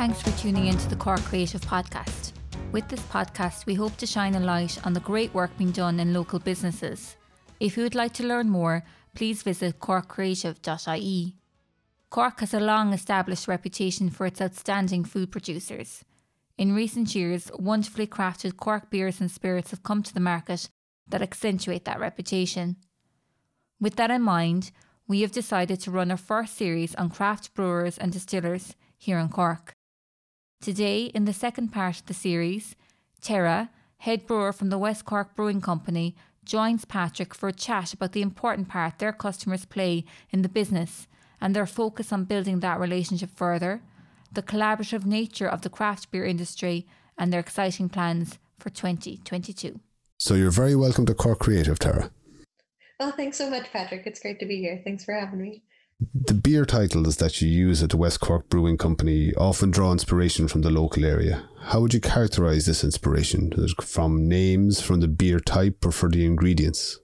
Thanks for tuning in to the Cork Creative Podcast. With this podcast, we hope to shine a light on the great work being done in local businesses. If you would like to learn more, please visit corkcreative.ie. Cork has a long established reputation for its outstanding food producers. In recent years, wonderfully crafted Cork beers and spirits have come to the market that accentuate that reputation. With that in mind, we have decided to run our first series on craft brewers and distillers here in Cork. Today, in the second part of the series, Tara, head brewer from the West Cork Brewing Company, joins Patrick for a chat about the important part their customers play in the business and their focus on building that relationship further, the collaborative nature of the craft beer industry, and their exciting plans for 2022. So you're very welcome to Cork Creative, Tara. Oh, thanks so much, Patrick. It's great to be here. Thanks for having me. The beer titles that you use at the West Cork Brewing Company often draw inspiration from the local area. How would you characterize this inspiration? From names, from the beer type, or for the ingredients?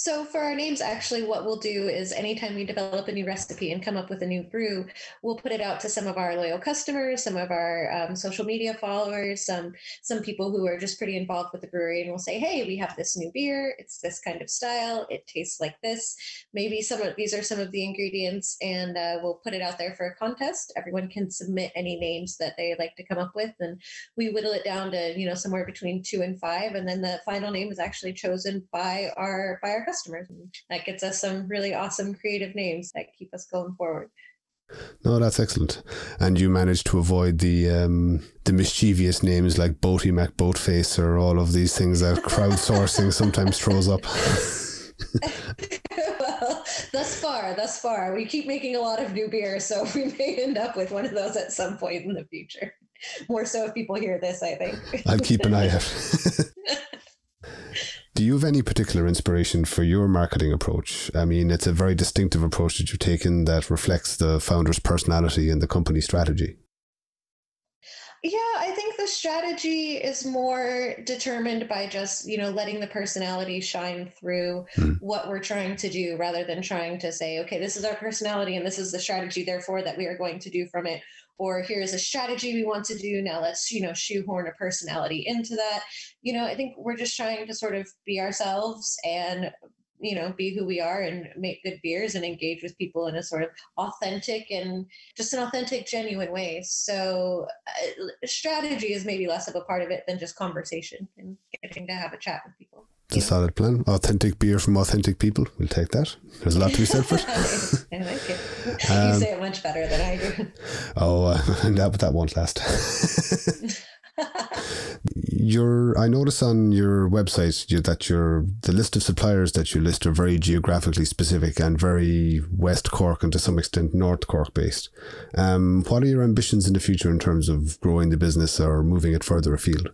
So for our names, actually, what we'll do is anytime we develop a new recipe and come up with a new brew, we'll put it out to some of our loyal customers, some of our um, social media followers, some some people who are just pretty involved with the brewery, and we'll say, "Hey, we have this new beer. It's this kind of style. It tastes like this. Maybe some of these are some of the ingredients, and uh, we'll put it out there for a contest. Everyone can submit any names that they like to come up with, and we whittle it down to you know somewhere between two and five, and then the final name is actually chosen by our by our customers. And that gets us some really awesome creative names that keep us going forward. No, that's excellent. And you managed to avoid the um, the mischievous names like Boaty McBoatface or all of these things that crowdsourcing sometimes throws up. well, thus far, thus far, we keep making a lot of new beer, so we may end up with one of those at some point in the future. More so if people hear this, I think. I'll keep an eye out. Do you have any particular inspiration for your marketing approach? I mean, it's a very distinctive approach that you've taken that reflects the founder's personality and the company strategy. Yeah, I think the strategy is more determined by just, you know, letting the personality shine through mm. what we're trying to do rather than trying to say, okay, this is our personality and this is the strategy, therefore, that we are going to do from it. Or here's a strategy we want to do. Now let's, you know, shoehorn a personality into that. You know, I think we're just trying to sort of be ourselves and you know be who we are and make good beers and engage with people in a sort of authentic and just an authentic genuine way so uh, strategy is maybe less of a part of it than just conversation and getting to have a chat with people it's a solid plan. Authentic beer from authentic people. We'll take that. There's a lot to be said for it. I like it. Um, you say it much better than I do. Oh, uh, that, that won't last your I notice on your website that your the list of suppliers that you list are very geographically specific and very West Cork and to some extent North Cork based. Um, what are your ambitions in the future in terms of growing the business or moving it further afield?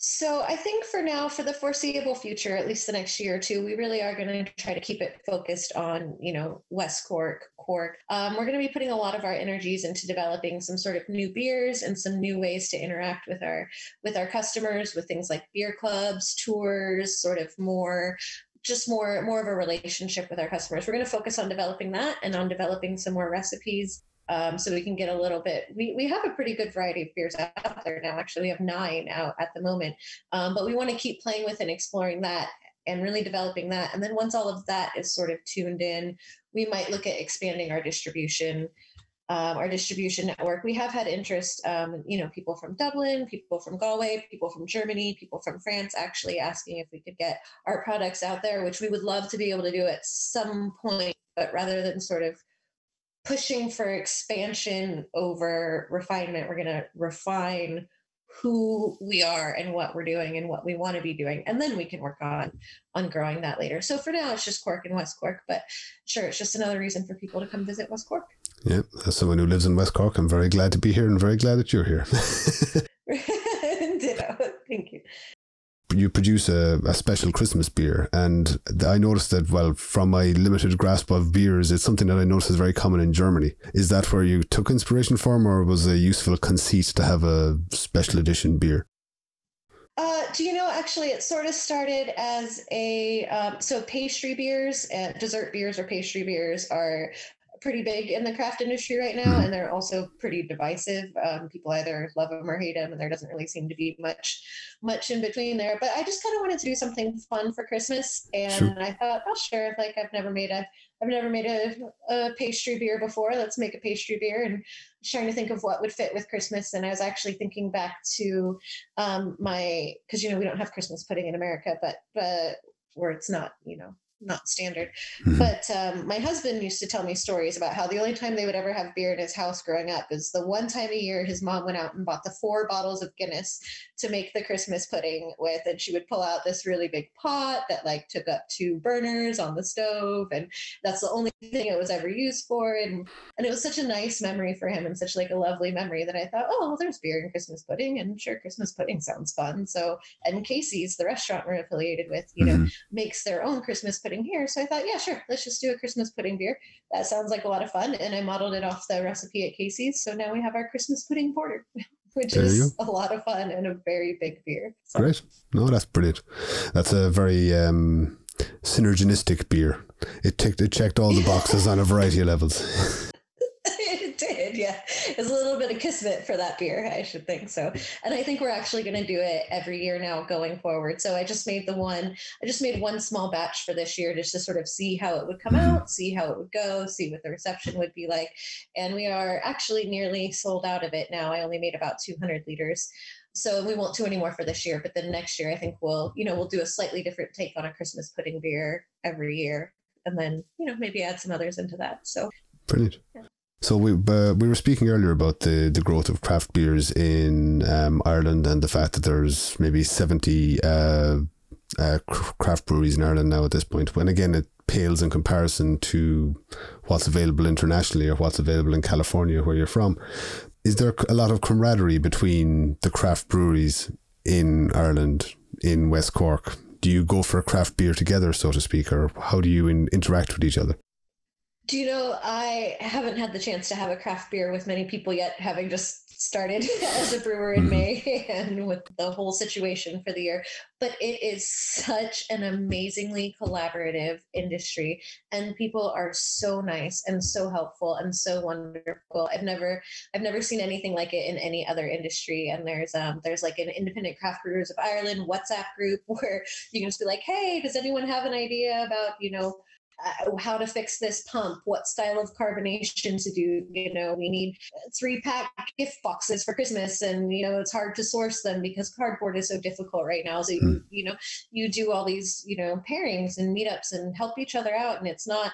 So I think for now, for the foreseeable future, at least the next year or two, we really are going to try to keep it focused on, you know, West Cork, Cork. Um, we're going to be putting a lot of our energies into developing some sort of new beers and some new ways to interact with our with our customers, with things like beer clubs, tours, sort of more just more more of a relationship with our customers. We're going to focus on developing that and on developing some more recipes um, so we can get a little bit. We, we have a pretty good variety of beers out there now. Actually, we have nine out at the moment, um, but we want to keep playing with and exploring that and really developing that. And then once all of that is sort of tuned in, we might look at expanding our distribution. Um, our distribution network. We have had interest, um, you know, people from Dublin, people from Galway, people from Germany, people from France actually asking if we could get our products out there, which we would love to be able to do at some point, but rather than sort of pushing for expansion over refinement. We're going to refine who we are and what we're doing and what we want to be doing and then we can work on on growing that later. So for now it's just cork and west cork but sure it's just another reason for people to come visit west cork. Yeah as someone who lives in west cork i'm very glad to be here and very glad that you're here. Ditto. Thank you you produce a, a special Christmas beer, and I noticed that. Well, from my limited grasp of beers, it's something that I noticed is very common in Germany. Is that where you took inspiration from, or was a useful conceit to have a special edition beer? Uh, do you know actually it sort of started as a um, so pastry beers and dessert beers or pastry beers are pretty big in the craft industry right now, mm. and they're also pretty divisive. Um, people either love them or hate them, and there doesn't really seem to be much much in between there. But I just kind of wanted to do something fun for Christmas, and sure. I thought, oh sure, like I've never made a I've never made a, a pastry beer before. Let's make a pastry beer, and trying to think of what would fit with Christmas. And I was actually thinking back to um, my because you know we don't have Christmas pudding in America, but but where it's not you know not standard. Mm-hmm. But um, my husband used to tell me stories about how the only time they would ever have beer in his house growing up is the one time a year his mom went out and bought the four bottles of Guinness to make the Christmas pudding with. And she would pull out this really big pot that like took up two burners on the stove. And that's the only thing it was ever used for. And, and it was such a nice memory for him and such like a lovely memory that I thought, oh, well, there's beer and Christmas pudding. And sure, Christmas pudding sounds fun. So, and Casey's, the restaurant we're affiliated with, you mm-hmm. know, makes their own Christmas pudding here. So I thought, yeah, sure, let's just do a Christmas pudding beer. That sounds like a lot of fun. And I modeled it off the recipe at Casey's. So now we have our Christmas pudding porter. which there is a lot of fun and a very big beer. So. Great. No, that's brilliant. That's a very um, synergistic beer. It ticked, it checked all the boxes on a variety of levels. yeah. It's a little bit of kismet for that beer, I should think so. And I think we're actually going to do it every year now going forward. So I just made the one, I just made one small batch for this year just to sort of see how it would come mm-hmm. out, see how it would go, see what the reception would be like. And we are actually nearly sold out of it now. I only made about 200 liters so we won't do any more for this year but then next year i think we'll you know we'll do a slightly different take on a christmas pudding beer every year and then you know maybe add some others into that so brilliant yeah. So we uh, we were speaking earlier about the, the growth of craft beers in um, Ireland and the fact that there's maybe seventy uh, uh, craft breweries in Ireland now at this point. When again, it pales in comparison to what's available internationally or what's available in California, where you're from. Is there a lot of camaraderie between the craft breweries in Ireland, in West Cork? Do you go for a craft beer together, so to speak, or how do you in, interact with each other? Do you know, I haven't had the chance to have a craft beer with many people yet, having just started as a brewer in mm-hmm. May and with the whole situation for the year. But it is such an amazingly collaborative industry, and people are so nice and so helpful and so wonderful. I've never, I've never seen anything like it in any other industry. And there's, um, there's like an independent craft brewers of Ireland WhatsApp group where you can just be like, hey, does anyone have an idea about, you know, uh, how to fix this pump, what style of carbonation to do. You know, we need three pack gift boxes for Christmas, and you know it's hard to source them because cardboard is so difficult right now. So you, hmm. you know, you do all these you know pairings and meetups and help each other out, and it's not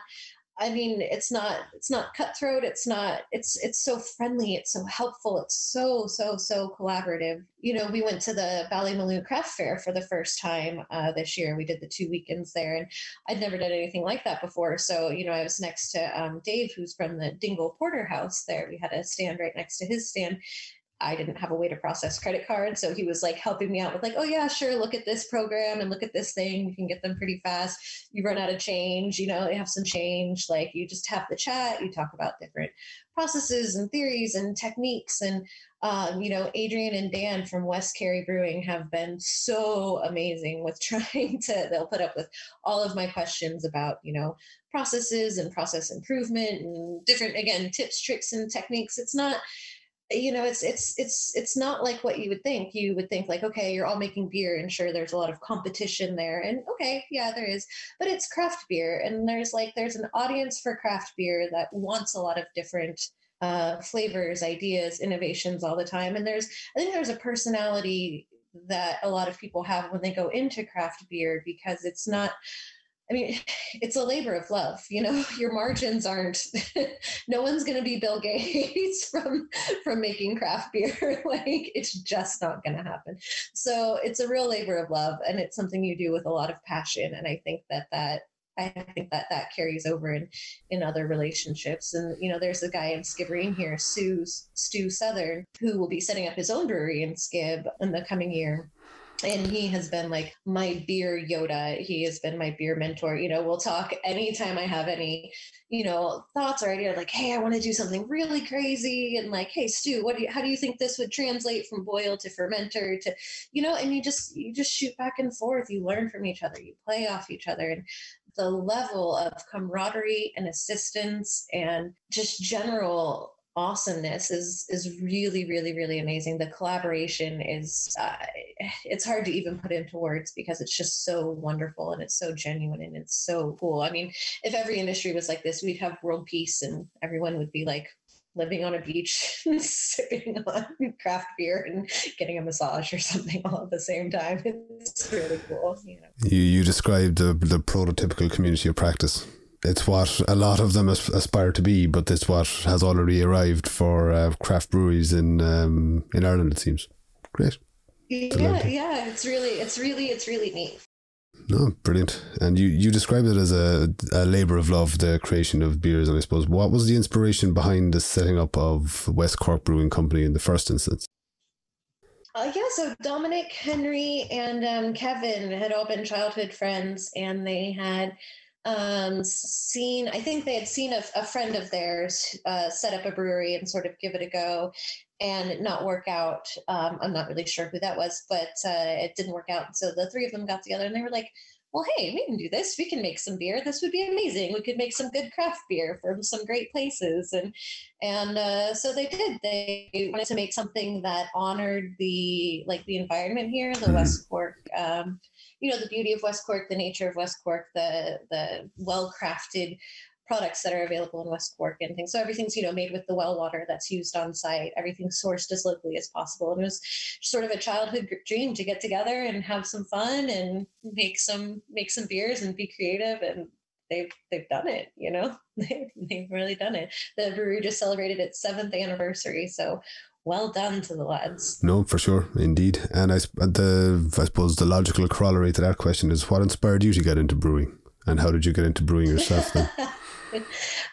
I mean, it's not it's not cutthroat. It's not it's it's so friendly. It's so helpful. It's so so so collaborative. You know, we went to the Ballymaloe Craft Fair for the first time uh, this year. We did the two weekends there, and I'd never done anything like that before. So you know, I was next to um, Dave, who's from the Dingle Porter House. There, we had a stand right next to his stand, I didn't have a way to process credit cards. So he was like helping me out with like, oh yeah, sure, look at this program and look at this thing. You can get them pretty fast. You run out of change, you know, they have some change. Like you just have the chat, you talk about different processes and theories and techniques. And um, you know, Adrian and Dan from West Kerry Brewing have been so amazing with trying to, they'll put up with all of my questions about, you know, processes and process improvement and different, again, tips, tricks, and techniques. It's not, you know it's it's it's it's not like what you would think. You would think like okay you're all making beer and sure there's a lot of competition there and okay yeah there is but it's craft beer and there's like there's an audience for craft beer that wants a lot of different uh, flavors ideas innovations all the time and there's i think there's a personality that a lot of people have when they go into craft beer because it's not I mean, it's a labor of love. You know, your margins aren't. no one's going to be Bill Gates from from making craft beer. like, it's just not going to happen. So it's a real labor of love, and it's something you do with a lot of passion. And I think that that I think that that carries over in in other relationships. And you know, there's a guy in Skibbereen here, Sue's Stu Southern, who will be setting up his own brewery in Skib in the coming year and he has been like my beer yoda. He has been my beer mentor. You know we'll talk anytime i have any you know thoughts or idea like hey i want to do something really crazy and like hey stu what do you how do you think this would translate from boil to fermenter to you know and you just you just shoot back and forth. You learn from each other. You play off each other. And the level of camaraderie and assistance and just general awesomeness is is really really really amazing. The collaboration is uh, it's hard to even put into words because it's just so wonderful and it's so genuine and it's so cool. I mean if every industry was like this we'd have world peace and everyone would be like living on a beach sipping on craft beer and getting a massage or something all at the same time. It's really cool you know. You, you described the, the prototypical community of practice it's what a lot of them aspire to be, but it's what has already arrived for uh, craft breweries in um, in Ireland. It seems great. Yeah, yeah, it's really, it's really, it's really neat. No, brilliant. And you, you described it as a, a labor of love, the creation of beers. And I suppose, what was the inspiration behind the setting up of West Cork Brewing Company in the first instance? Uh, yeah, so Dominic, Henry, and um, Kevin had all been childhood friends, and they had um, seen, I think they had seen a, a friend of theirs uh, set up a brewery and sort of give it a go and not work out. Um, I'm not really sure who that was, but uh, it didn't work out. So the three of them got together and they were like, well, hey, we can do this. We can make some beer. This would be amazing. We could make some good craft beer from some great places, and and uh, so they did. They wanted to make something that honored the like the environment here, the mm-hmm. West Cork um, you know the beauty of West Cork, the nature of West Cork, the the well crafted products that are available in West Cork and things. So everything's you know made with the well water that's used on site. Everything's sourced as locally as possible. And it was sort of a childhood dream to get together and have some fun and make some make some beers and be creative and. They've, they've done it, you know, they, they've really done it. The brewery just celebrated its seventh anniversary. So well done to the lads. No, for sure, indeed. And I, the, I suppose the logical corollary to that question is what inspired you to get into brewing? And how did you get into brewing yourself then?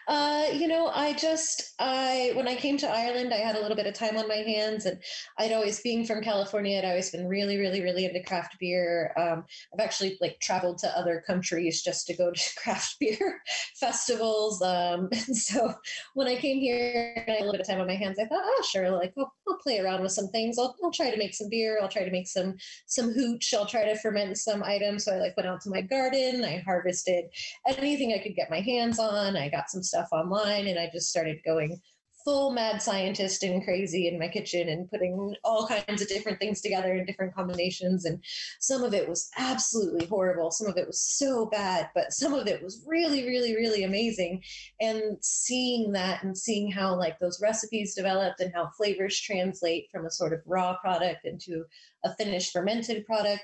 Uh, you know, I just I when I came to Ireland, I had a little bit of time on my hands, and I'd always being from California, I'd always been really, really, really into craft beer. Um, I've actually like traveled to other countries just to go to craft beer festivals. Um, and so when I came here and I had a little bit of time on my hands, I thought, oh sure, like I'll, I'll play around with some things. I'll, I'll try to make some beer. I'll try to make some some hooch. I'll try to ferment some items. So I like went out to my garden. I harvested anything I could get my hands on. I got some stuff online and I just started going full mad scientist and crazy in my kitchen and putting all kinds of different things together in different combinations. And some of it was absolutely horrible. Some of it was so bad, but some of it was really, really, really amazing. And seeing that and seeing how like those recipes developed and how flavors translate from a sort of raw product into a finished fermented product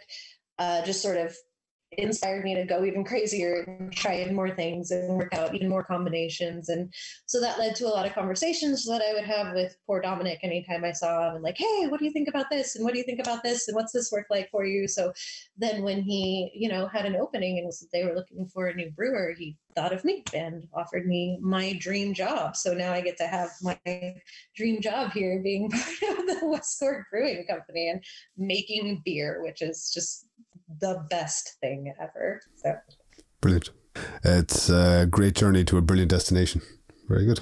uh, just sort of inspired me to go even crazier and try more things and work out even more combinations. And so that led to a lot of conversations that I would have with poor Dominic anytime I saw him and like, hey, what do you think about this? And what do you think about this? And what's this work like for you? So then when he, you know, had an opening and was, they were looking for a new brewer, he thought of me and offered me my dream job. So now I get to have my dream job here being part of the West Cork Brewing Company and making beer, which is just the best thing ever. So brilliant. It's a great journey to a brilliant destination. Very good.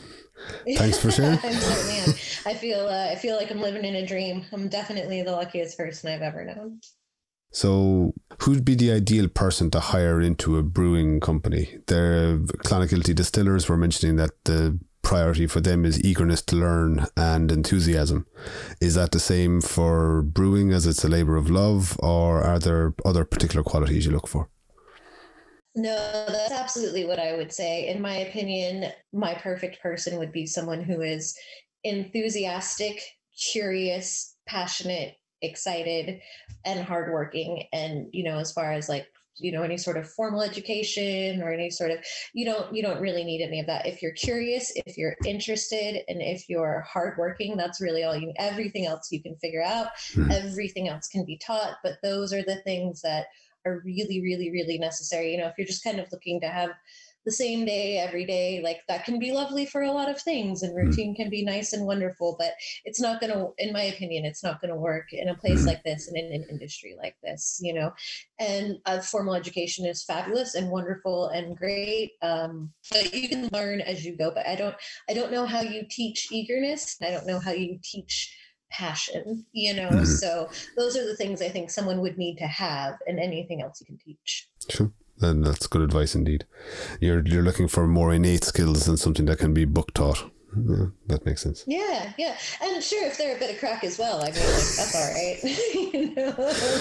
Thanks for sharing. I feel uh, I feel like I'm living in a dream. I'm definitely the luckiest person I've ever known. So, who'd be the ideal person to hire into a brewing company? The Clonakilty distillers were mentioning that the priority for them is eagerness to learn and enthusiasm. Is that the same for brewing as it's a labor of love, or are there other particular qualities you look for? No, that's absolutely what I would say. In my opinion, my perfect person would be someone who is enthusiastic, curious, passionate, excited, and hardworking. And, you know, as far as like you know any sort of formal education or any sort of you don't you don't really need any of that if you're curious if you're interested and if you're hardworking that's really all you everything else you can figure out mm. everything else can be taught but those are the things that are really really really necessary you know if you're just kind of looking to have the same day every day like that can be lovely for a lot of things and hmm. routine can be nice and wonderful but it's not going to in my opinion it's not going to work in a place hmm. like this and in an industry like this you know and uh, formal education is fabulous and wonderful and great um, but you can learn as you go but i don't i don't know how you teach eagerness i don't know how you teach passion you know mm-hmm. so those are the things i think someone would need to have and anything else you can teach sure then that's good advice indeed. You're you're looking for more innate skills than something that can be book taught. Yeah, that makes sense. Yeah, yeah, and sure, if they're a bit of crack as well, I mean, like, that's all right. you know?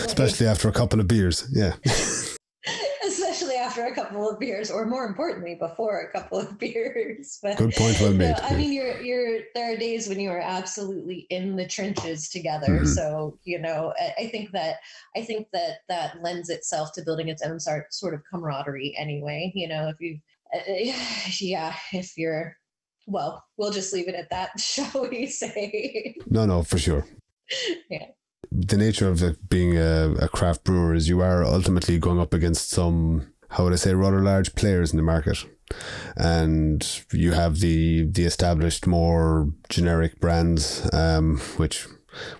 Especially after a couple of beers, yeah. After a couple of beers, or more importantly, before a couple of beers. But good point, well made. I mean, you're you're there are days when you are absolutely in the trenches together. Mm-hmm. So you know, I, I, think that I think that that lends itself to building its own sort sort of camaraderie. Anyway, you know, if you, uh, yeah, if you're well, we'll just leave it at that, shall we say? No, no, for sure. yeah. The nature of being a, a craft brewer is you are ultimately going up against some, how would I say, rather large players in the market. And you have the the established, more generic brands, um, which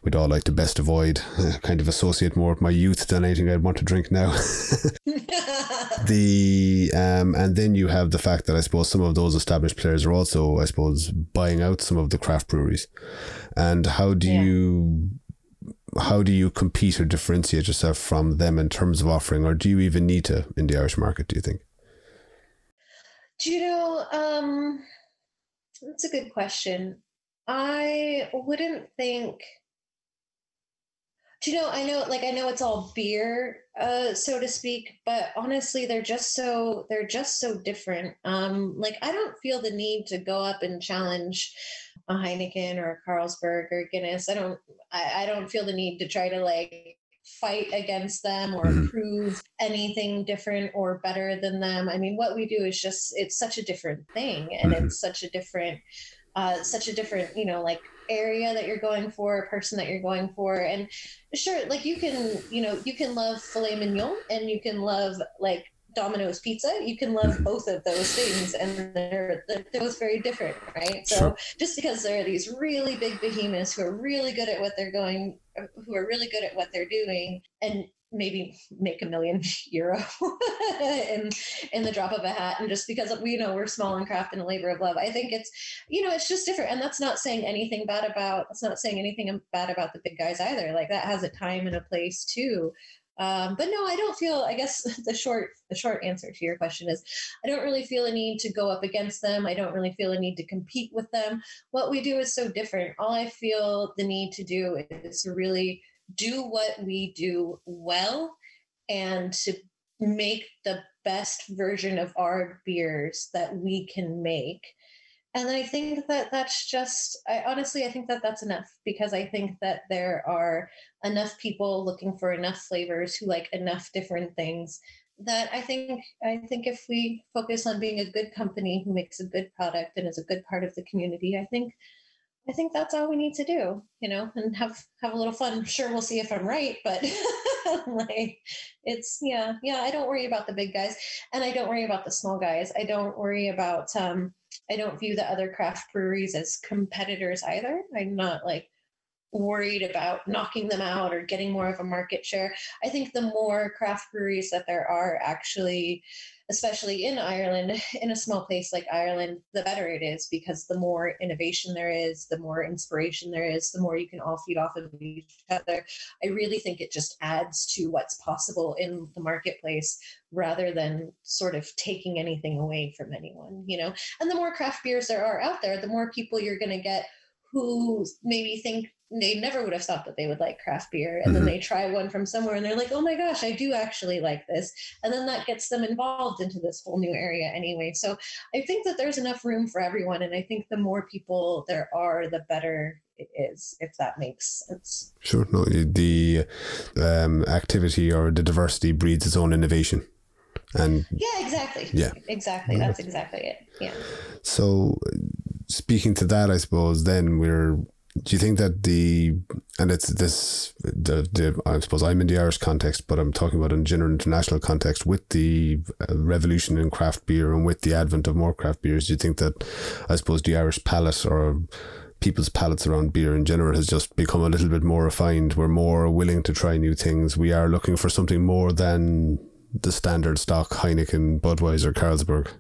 we'd all like to best avoid, uh, kind of associate more with my youth than anything I'd want to drink now. the um, and then you have the fact that I suppose some of those established players are also, I suppose, buying out some of the craft breweries. And how do yeah. you how do you compete or differentiate yourself from them in terms of offering, or do you even need to in the Irish market? Do you think? Do you know? Um, that's a good question. I wouldn't think do you know i know like i know it's all beer uh so to speak but honestly they're just so they're just so different um like i don't feel the need to go up and challenge a heineken or a carlsberg or guinness i don't i, I don't feel the need to try to like fight against them or mm-hmm. prove anything different or better than them i mean what we do is just it's such a different thing and mm-hmm. it's such a different uh, such a different, you know, like area that you're going for, a person that you're going for. And sure, like you can, you know, you can love filet mignon and you can love like Domino's pizza. You can love both of those things, and they're, they're, both very different, right? So sure. just because there are these really big behemoths who are really good at what they're going, who are really good at what they're doing, and maybe make a million euro in in the drop of a hat. And just because we know we're small and craft and a labor of love i think it's you know it's just different. And that's not saying anything bad about it's not saying anything bad about the big guys either. Like that has a time and a place too. Um, but no i don't feel i guess the short the short answer to your question is i don't really feel a need to go up against them. I don't really feel a need to compete with them. What we do is so different. All i feel the need to do is really do what we do well and to make the best version of our beers that we can make. And i think that that's just i honestly i think that that's enough because i think that there are enough people looking for enough flavors who like enough different things that i think i think if we focus on being a good company who makes a good product and is a good part of the community i think I think that's all we need to do, you know, and have have a little fun. Sure, we'll see if I'm right, but like it's yeah, yeah. I don't worry about the big guys, and I don't worry about the small guys. I don't worry about. um I don't view the other craft breweries as competitors either. I'm not like worried about knocking them out or getting more of a market share. I think the more craft breweries that there are actually, especially in Ireland, in a small place like Ireland, the better it is because the more innovation there is, the more inspiration there is, the more you can all feed off of each other. I really think it just adds to what's possible in the marketplace rather than sort of taking anything away from anyone, you know? And the more craft beers there are out there, the more people you're going to get who maybe think they never would have thought that they would like craft beer. And mm-hmm. then they try one from somewhere and they're like oh my gosh i do actually like this. And then that gets them involved into this whole new area anyway. So i think that there's enough room for everyone. And i think the more people there are the better it is if that makes sense. Sure. No the um, activity or the diversity breeds its own innovation. And yeah exactly. Yeah. Exactly. That's exactly it. Yeah. So speaking to that i suppose then we're do you think that the and it's this the, the I suppose I'm in the Irish context, but I'm talking about in general international context with the uh, revolution in craft beer and with the advent of more craft beers. Do you think that I suppose the Irish palate or people's palates around beer in general has just become a little bit more refined? We're more willing to try new things. We are looking for something more than the standard stock Heineken, Budweiser, Carlsberg.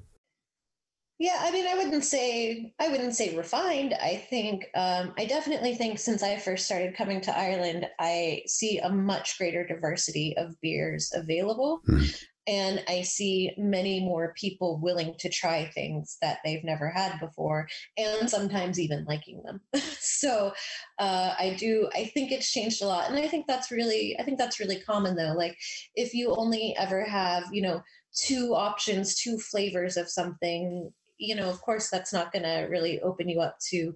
Yeah, I mean, I wouldn't say I wouldn't say refined. I think um, I definitely think since I first started coming to Ireland, I see a much greater diversity of beers available. Mm. and I see many more people willing to try things that they've never had before, and sometimes even liking them. so uh, I do. I think it's changed a lot, and I think that's really. I think that's really common though. Like if you only ever have, you know, two options, two flavors of something, you know, of course that's not going to really open you up to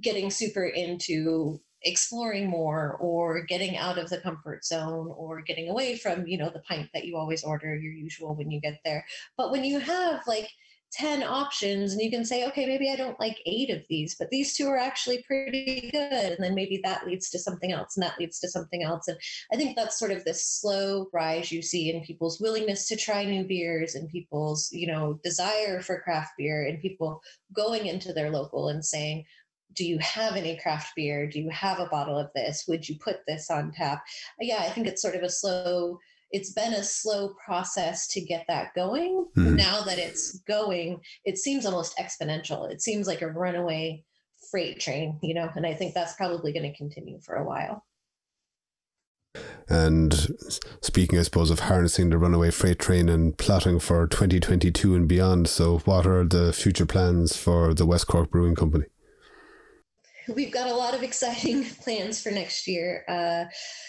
getting super into exploring more or getting out of the comfort zone or getting away from you know the pint that you always order your usual when you get there. But when you have like 10 options and you can say okay maybe i don't like eight of these but these two are actually pretty good and then maybe that leads to something else and that leads to something else and i think that's sort of this slow rise you see in people's willingness to try new beers and people's you know desire for craft beer and people going into their local and saying do you have any craft beer? Do you have a bottle of this? Would you put this on tap? Yeah, I think it's sort of a slow, it's been a slow process to get that going. Mm-hmm. Now that it's going, it seems almost exponential. It seems like a runaway freight train, you know, and I think that's probably going to continue for a while. And speaking, I suppose, of harnessing the runaway freight train and plotting for 2022 and beyond. So, what are the future plans for the West Cork Brewing Company? We've got a lot of exciting plans for next year. Uh,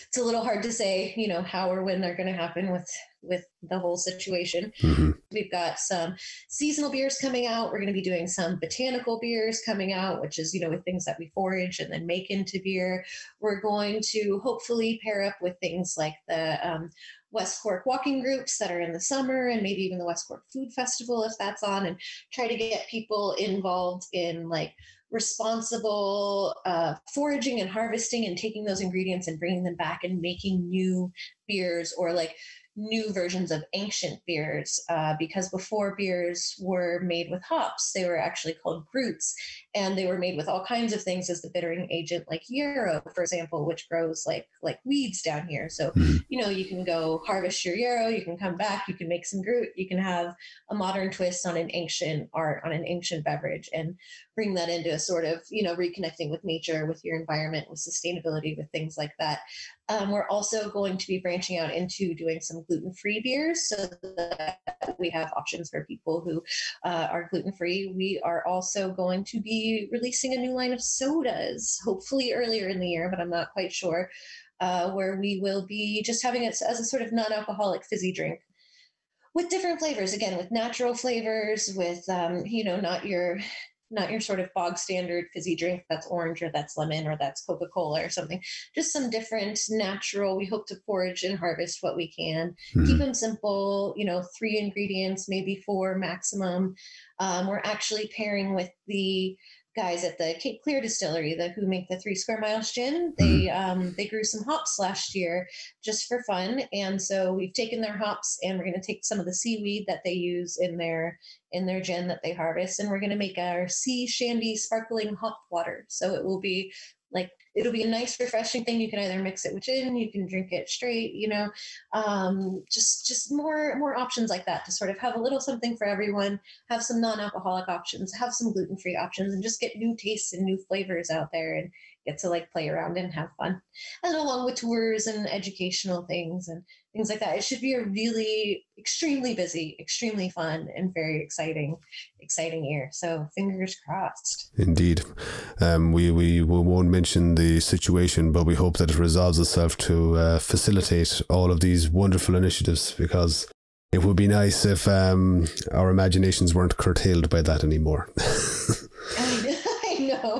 it's a little hard to say, you know, how or when they're going to happen with with the whole situation. Mm-hmm. We've got some seasonal beers coming out. We're going to be doing some botanical beers coming out, which is, you know, with things that we forage and then make into beer. We're going to hopefully pair up with things like the um, West Cork walking groups that are in the summer and maybe even the West Cork Food Festival if that's on and try to get people involved in like responsible uh, foraging and harvesting and taking those ingredients and bringing them back and making new beers or like new versions of ancient beers uh, because before beers were made with hops, they were actually called gruits and they were made with all kinds of things as the bittering agent, like yarrow, for example, which grows like like weeds down here. So mm-hmm. you know you can go harvest your yarrow, you can come back, you can make some gruit, you can have a modern twist on an ancient art, on an ancient beverage, and bring that into a sort of you know reconnecting with nature, with your environment, with sustainability, with things like that. Um, we're also going to be branching out into doing some gluten free beers so that we have options for people who uh, are gluten free. We are also going to be releasing a new line of sodas, hopefully earlier in the year, but I'm not quite sure, uh, where we will be just having it as a sort of non alcoholic fizzy drink with different flavors again with natural flavors with um, you know not your not your sort of bog standard fizzy drink that's orange or that's lemon or that's Coca Cola or something. Just some different natural. We hope to forage and harvest what we can. Mm-hmm. Keep them simple, you know, three ingredients, maybe four maximum. Um, we're actually pairing with the guys at the Cape Clear distillery the, who make the Three Square Miles gin. They mm-hmm. um, they grew some hops last year just for fun, and so we've taken their hops and we're going to take some of the seaweed that they use in their in their gin that they harvest, and we're going to make our sea shandy sparkling hop water. So it will be like it'll be a nice refreshing thing. You can either mix it with gin you can drink it straight you know um, just just more more options like that to sort of have a little something for everyone have some non-alcoholic options have some gluten-free options and just get new tastes and new flavors out there and get to like play around and have fun and along with tours and educational things and things like that. It should be a really extremely busy extremely fun and very exciting exciting year. So fingers crossed. Indeed. Um, we, we we won't mention the situation but we hope that it resolves itself to uh, facilitate all of these wonderful initiatives because it would be nice if um, our imaginations weren't curtailed by that anymore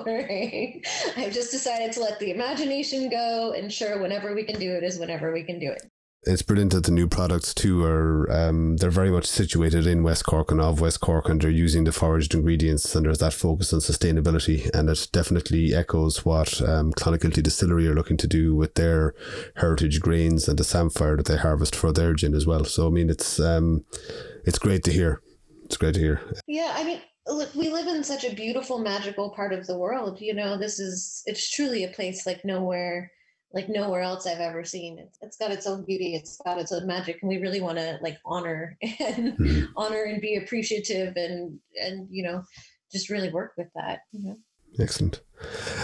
I've just decided to let the imagination go, and sure, whenever we can do it is whenever we can do it. It's brilliant that the new products too are um, they're very much situated in West Cork and of West Cork, and they're using the foraged ingredients, and there's that focus on sustainability, and it definitely echoes what um, Clonakilty Distillery are looking to do with their heritage grains and the samphire that they harvest for their gin as well. So I mean, it's um, it's great to hear. It's great to hear. Yeah, I mean, we live in such a beautiful magical part of the world you know this is it's truly a place like nowhere like nowhere else i've ever seen it's, it's got its own beauty it's got its own magic and we really want to like honor and mm-hmm. honor and be appreciative and and you know just really work with that you know Excellent.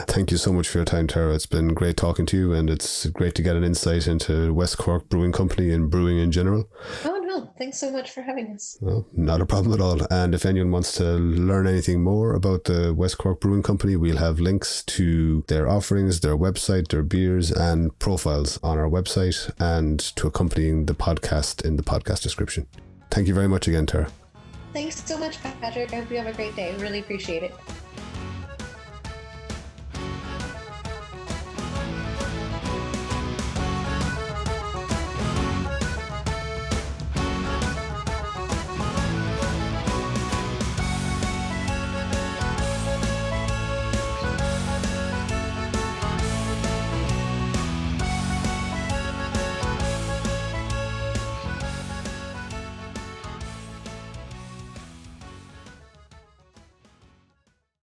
Thank you so much for your time, Tara. It's been great talking to you, and it's great to get an insight into West Cork Brewing Company and brewing in general. Oh, no. Thanks so much for having us. Well, not a problem at all. And if anyone wants to learn anything more about the West Cork Brewing Company, we'll have links to their offerings, their website, their beers, and profiles on our website and to accompanying the podcast in the podcast description. Thank you very much again, Tara. Thanks so much, Patrick. I hope you have a great day. Really appreciate it.